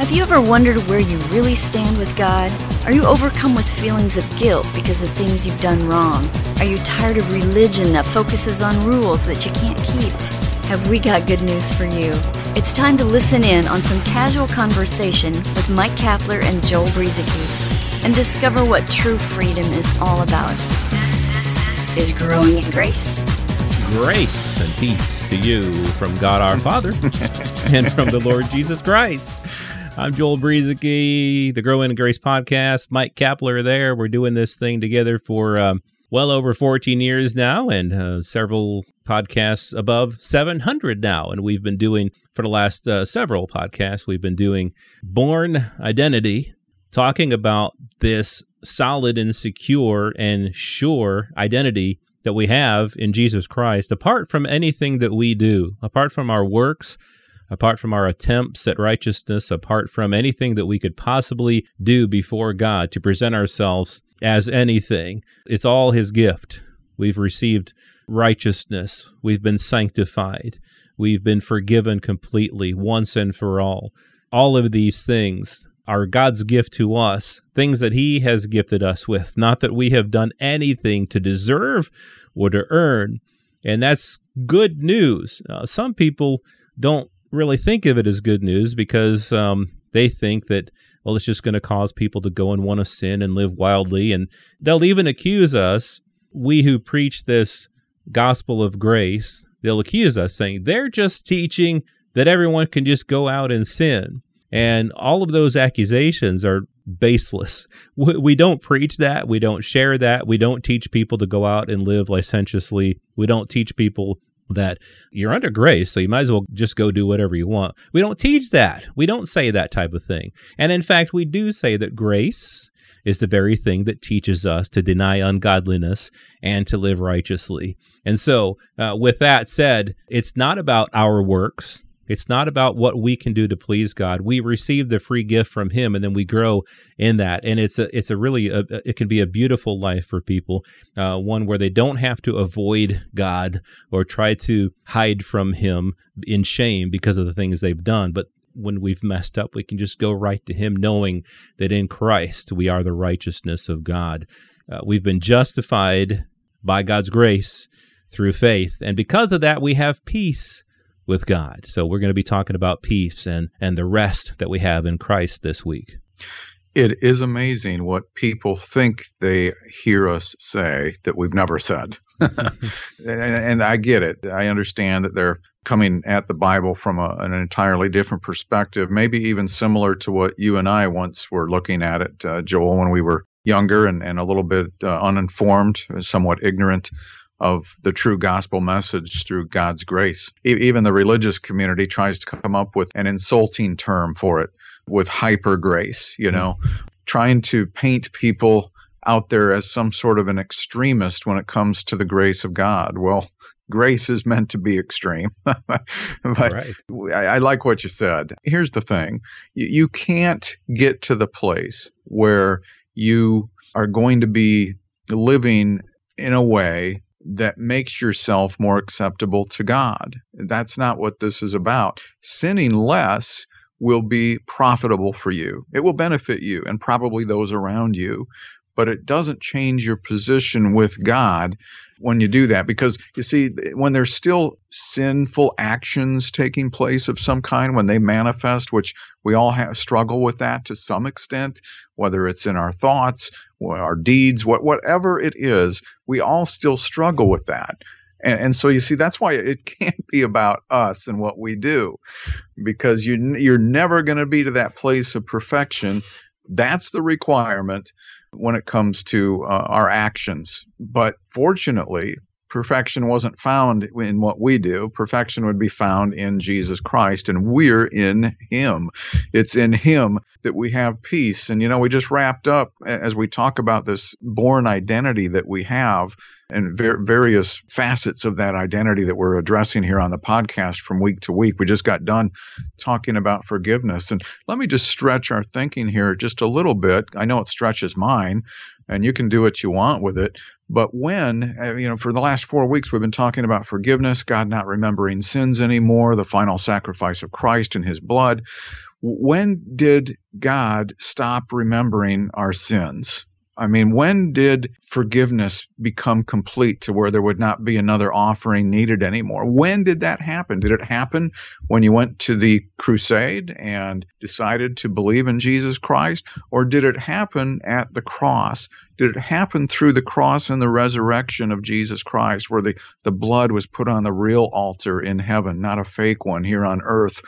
Have you ever wondered where you really stand with God? Are you overcome with feelings of guilt because of things you've done wrong? Are you tired of religion that focuses on rules that you can't keep? Have we got good news for you? It's time to listen in on some casual conversation with Mike Kapler and Joel Brueseke and discover what true freedom is all about. This is Growing in Grace. Grace and peace to you from God our Father and from the Lord Jesus Christ. I'm Joel Brueseke, the Growing in Grace podcast. Mike Kapler there. We're doing this thing together for um, well over 14 years now and uh, several podcasts above 700 now. And we've been doing, for the last uh, several podcasts, we've been doing Born Identity, talking about this solid and secure and sure identity that we have in Jesus Christ, apart from anything that we do, apart from our works, apart from our attempts at righteousness, apart from anything that we could possibly do before God to present ourselves as anything. It's all His gift. We've received righteousness, we've been sanctified, we've been forgiven completely once and for all. All of these things are God's gift to us, things that He has gifted us with, not that we have done anything to deserve or to earn. And that's good news. Uh, some people don't really think of it as good news because um, they think that, well, it's just going to cause people to go and want to sin and live wildly. And they'll even accuse us, we who preach this gospel of grace, they'll accuse us saying they're just teaching that everyone can just go out and sin. And all of those accusations are baseless. We don't preach that. We don't share that. We don't teach people to go out and live licentiously. We don't teach people that you're under grace, so you might as well just go do whatever you want. We don't teach that. We don't say that type of thing. And in fact, we do say that grace is the very thing that teaches us to deny ungodliness and to live righteously. And so, uh, with that said, it's not about our works. It's not about what we can do to please God. We receive the free gift from Him, and then we grow in that. And it's a it's a really a, it can be a beautiful life for people, uh, one where they don't have to avoid God or try to hide from Him in shame because of the things they've done, but when we've messed up, we can just go right to Him, knowing that in Christ we are the righteousness of God. Uh, we've been justified by God's grace through faith, and because of that, we have peace with God. So we're going to be talking about peace and and the rest that we have in Christ this week. It is amazing what people think they hear us say that we've never said. and, and, I get it. I understand that they're coming at the Bible from a, an entirely different perspective, maybe even similar to what you and I once were looking at it, uh, Joel, when we were younger and, and a little bit uh, uninformed, somewhat ignorant of the true gospel message through God's grace. E- even the religious community tries to come up with an insulting term for it with hyper grace, you know, mm-hmm. trying to paint people out there as some sort of an extremist when it comes to the grace of God. Well, grace is meant to be extreme. but right. I, I, like what you said. Here's the thing you, you can't get to the place where you are going to be living in a way that makes yourself more acceptable to God. That's not what this is about. Sinning less will be profitable for you. It will benefit you and probably those around you, but it doesn't change your position with God when you do that. Because you see when there's still sinful actions taking place of some kind when they manifest which we all have struggle with that to some extent whether it's in our thoughts or our deeds what, whatever it is we all still struggle with that. And, and so you see that's why it can't be about us and what we do. Because you you're never going to be to that place of perfection. That's the requirement when it comes to uh, our actions. But fortunately, perfection wasn't found in what we do. Perfection would be found in Jesus Christ, and we're in Him. It's in Him that we have peace. And, you know, we just wrapped up as we talk about this born identity that we have and ver- various facets of that identity that we're addressing here on the podcast from week to week. We just got done talking about forgiveness. And let me just stretch our thinking here just a little bit. I know it stretches mine, and you can do what you want with it. But when, uh, you know, for the last four weeks, we've been talking about forgiveness, God not remembering sins anymore, the final sacrifice of Christ and his blood. when did God stop remembering our sins? I mean, when did forgiveness become complete to where there would not be another offering needed anymore? When did that happen? Did it happen when you went to the crusade and decided to believe in Jesus Christ? Or did it happen at the cross did it happen through the cross and the resurrection of Jesus Christ, where the, the blood was put on the real altar in heaven, not a fake one here on earth?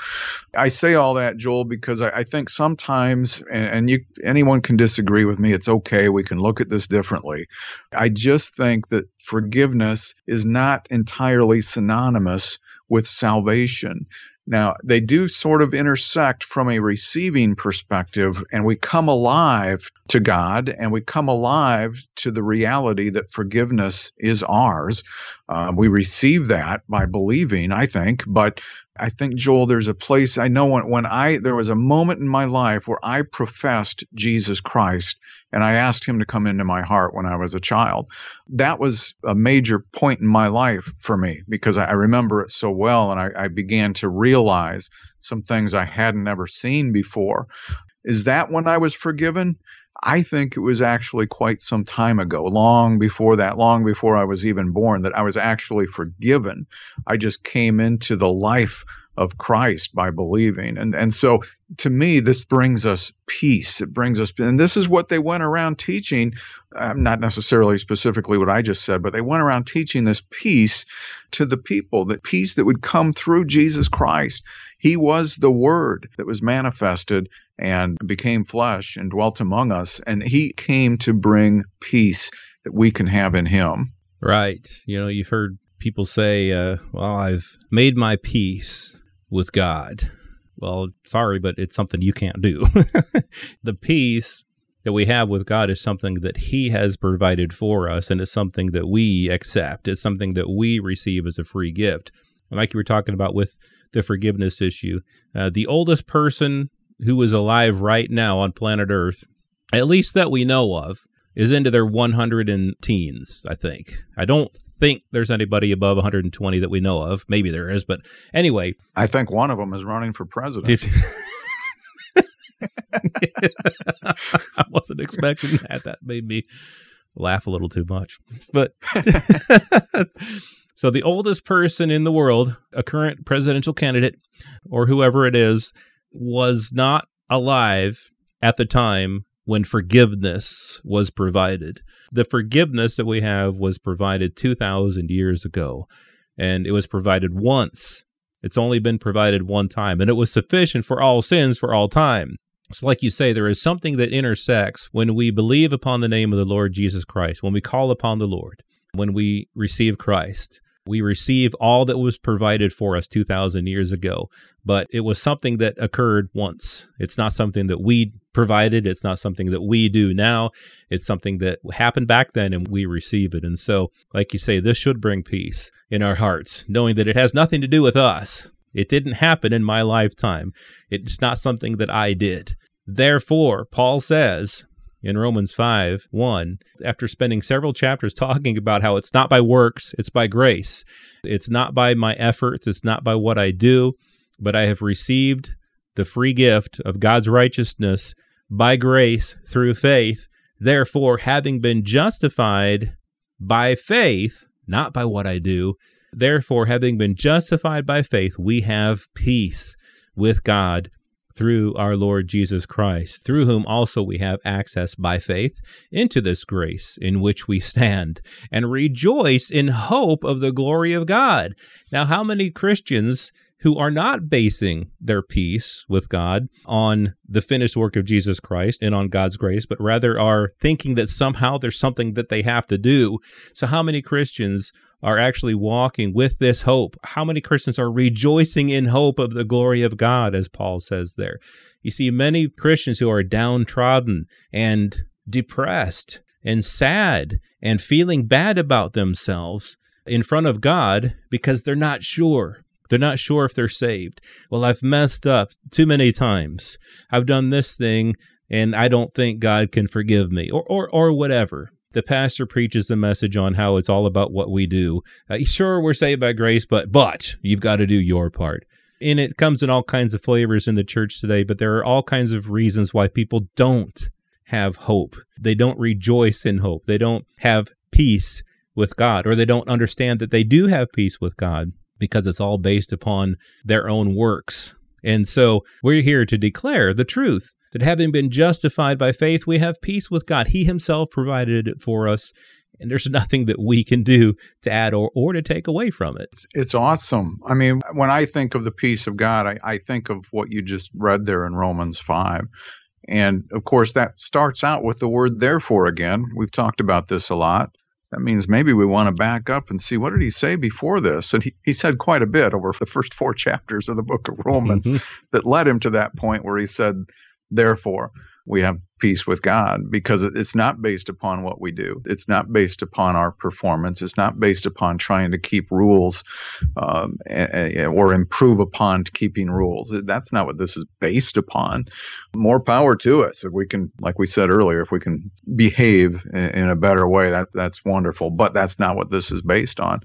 I say all that, Joel, because I, I think sometimes, and, and you, anyone can disagree with me, it's okay. We can look at this differently. I just think that forgiveness is not entirely synonymous with salvation. Now, they do sort of intersect from a receiving perspective, and we come alive to God and we come alive to the reality that forgiveness is ours. Uh, we receive that by believing, I think, but I think, Joel, there's a place I know when, when I, there was a moment in my life where I professed Jesus Christ and I asked him to come into my heart when I was a child. That was a major point in my life for me because I, remember it so well and I, I began to realize some things I hadn't ever seen before. Is that when I was forgiven? I think it was actually quite some time ago, long before that, long before I was even born, that I was actually forgiven. I just came into the life of Christ by believing. And and so to me this brings us peace. It brings us and this is what they went around teaching, um, not necessarily specifically what I just said, but they went around teaching this peace to the people, the peace that would come through Jesus Christ. He was the word that was manifested and became flesh and dwelt among us and he came to bring peace that we can have in him. Right. You know, you've heard people say, uh, well, I've made my peace with God. Well, sorry, but it's something you can't do. the peace that we have with God is something that He has provided for us, and it's something that we accept. It's something that we receive as a free gift. And like you were talking about with the forgiveness issue, uh, the oldest person who is alive right now on planet Earth, at least that we know of, is into their 100 and teens, I think. I don't think there's anybody above 120 that we know of. Maybe there is, but anyway. I think one of them is running for president. I wasn't expecting that. That made me laugh a little too much. But so the oldest person in the world, a current presidential candidate or whoever it is, was not alive at the time when forgiveness was provided. The forgiveness that we have was provided 2,000 years ago, and it was provided once. It's only been provided one time, and it was sufficient for all sins for all time. So, like you say, there is something that intersects when we believe upon the name of the Lord Jesus Christ, when we call upon the Lord, when we receive Christ. We receive all that was provided for us 2,000 years ago, but it was something that occurred once. It's not something that we provided. It's not something that we do now. It's something that happened back then and we receive it. And so, like you say, this should bring peace in our hearts, knowing that it has nothing to do with us. It didn't happen in my lifetime. It's not something that I did. Therefore, Paul says, in Romans 5 1, after spending several chapters talking about how it's not by works, it's by grace. It's not by my efforts, it's not by what I do, but I have received the free gift of God's righteousness by grace through faith. Therefore, having been justified by faith, not by what I do, therefore, having been justified by faith, we have peace with God through our Lord Jesus Christ, through whom also we have access by faith into this grace in which we stand and rejoice in hope of the glory of God. Now, how many Christians who are not basing their peace with God on the finished work of Jesus Christ and on God's grace, but rather are thinking that somehow there's something that they have to do. So, how many Christians are actually walking with this hope? How many Christians are rejoicing in hope of the glory of God, as Paul says there? You see, many Christians who are downtrodden and depressed and sad and feeling bad about themselves in front of God because they're not sure. They're not sure if they're saved. Well, I've messed up too many times. I've done this thing and I don't think God can forgive me or or or whatever the pastor preaches the message on how it's all about what we do. Uh, sure, we're saved by grace, but but you've got to do your part. And it comes in all kinds of flavors in the church today, but there are all kinds of reasons why people don't have hope. They don't rejoice in hope. They don't have peace with God, or they don't understand that they do have peace with God because it's all based upon their own works. And so we're here to declare the truth that having been justified by faith, we have peace with God. He Himself provided it for us. And there's nothing that we can do to add or, or to take away from it. It's, it's awesome. I mean, when I think of the peace of God, I, I think of what you just read there in Romans 5. And of course, that starts out with the word therefore again. We've talked about this a lot that means maybe we want to back up and see what did he say before this and he, he said quite a bit over the first four chapters of the book of romans mm-hmm. that led him to that point where he said therefore we have peace with God because it's not based upon what we do. It's not based upon our performance. It's not based upon trying to keep rules um, or improve upon keeping rules. That's not what this is based upon. More power to us if we can, like we said earlier, if we can behave in a better way. That that's wonderful. But that's not what this is based on.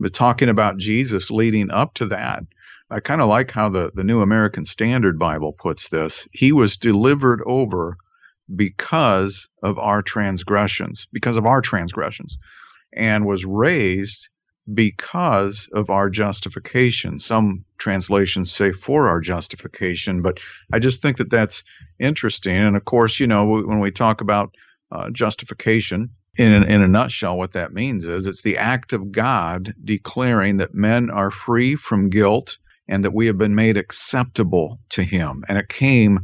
But talking about Jesus leading up to that, I kind of like how the, the New American Standard Bible puts this. He was delivered over because of our transgressions, because of our transgressions, and was raised because of our justification. Some translations say for our justification, but I just think that that's interesting. And of course, you know, when we talk about uh, justification, in, in a nutshell, what that means is it's the act of God declaring that men are free from guilt and that we have been made acceptable to Him. And it came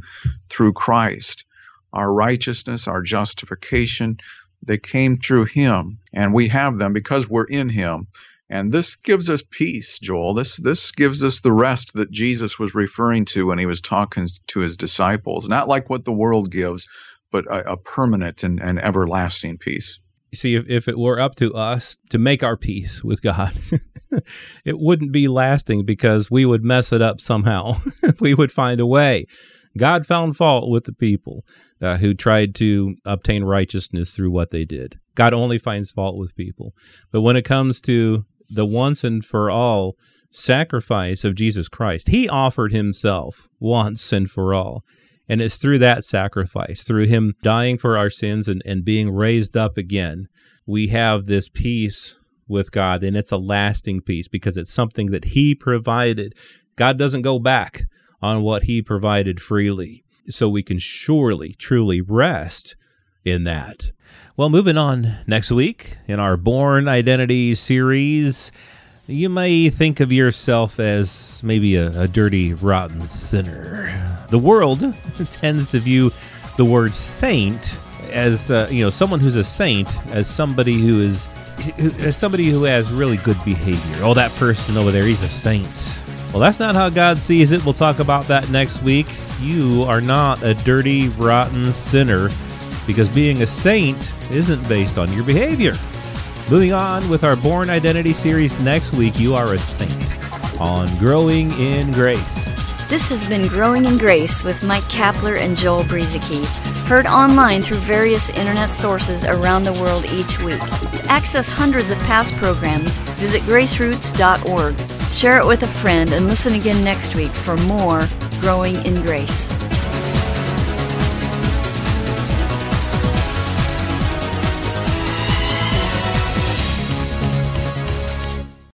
through Christ. Our righteousness, our justification, they came through Him, and we have them because we're in Him. And this gives us peace, Joel. This this gives us the rest that Jesus was referring to when he was talking to his disciples. Not like what the world gives, but a, a permanent and, and everlasting peace. See, if, if it were up to us to make our peace with God, it wouldn't be lasting because we would mess it up somehow. we would find a way. God found fault with the people uh, who tried to obtain righteousness through what they did. God only finds fault with people. But when it comes to the once and for all sacrifice of Jesus Christ, he offered himself once and for all. And it's through that sacrifice, through him dying for our sins and, and being raised up again, we have this peace with God. And it's a lasting peace because it's something that he provided. God doesn't go back on what he provided freely. So we can surely, truly rest in that. Well, moving on next week in our Born Identity series, you may think of yourself as maybe a, a dirty, rotten sinner. The world tends to view the word saint as uh, you know someone who's a saint as somebody who is as somebody who has really good behavior. Oh, that person over there, he's a saint. Well, that's not how God sees it. We'll talk about that next week. You are not a dirty, rotten sinner because being a saint isn't based on your behavior. Moving on with our Born Identity series next week, you are a saint on Growing in Grace. This has been Growing in Grace with Mike Kapler and Joel Brueseke, heard online through various internet sources around the world each week. To access hundreds of past programs, visit graceroots.org. Share it with a friend and listen again next week for more Growing in Grace.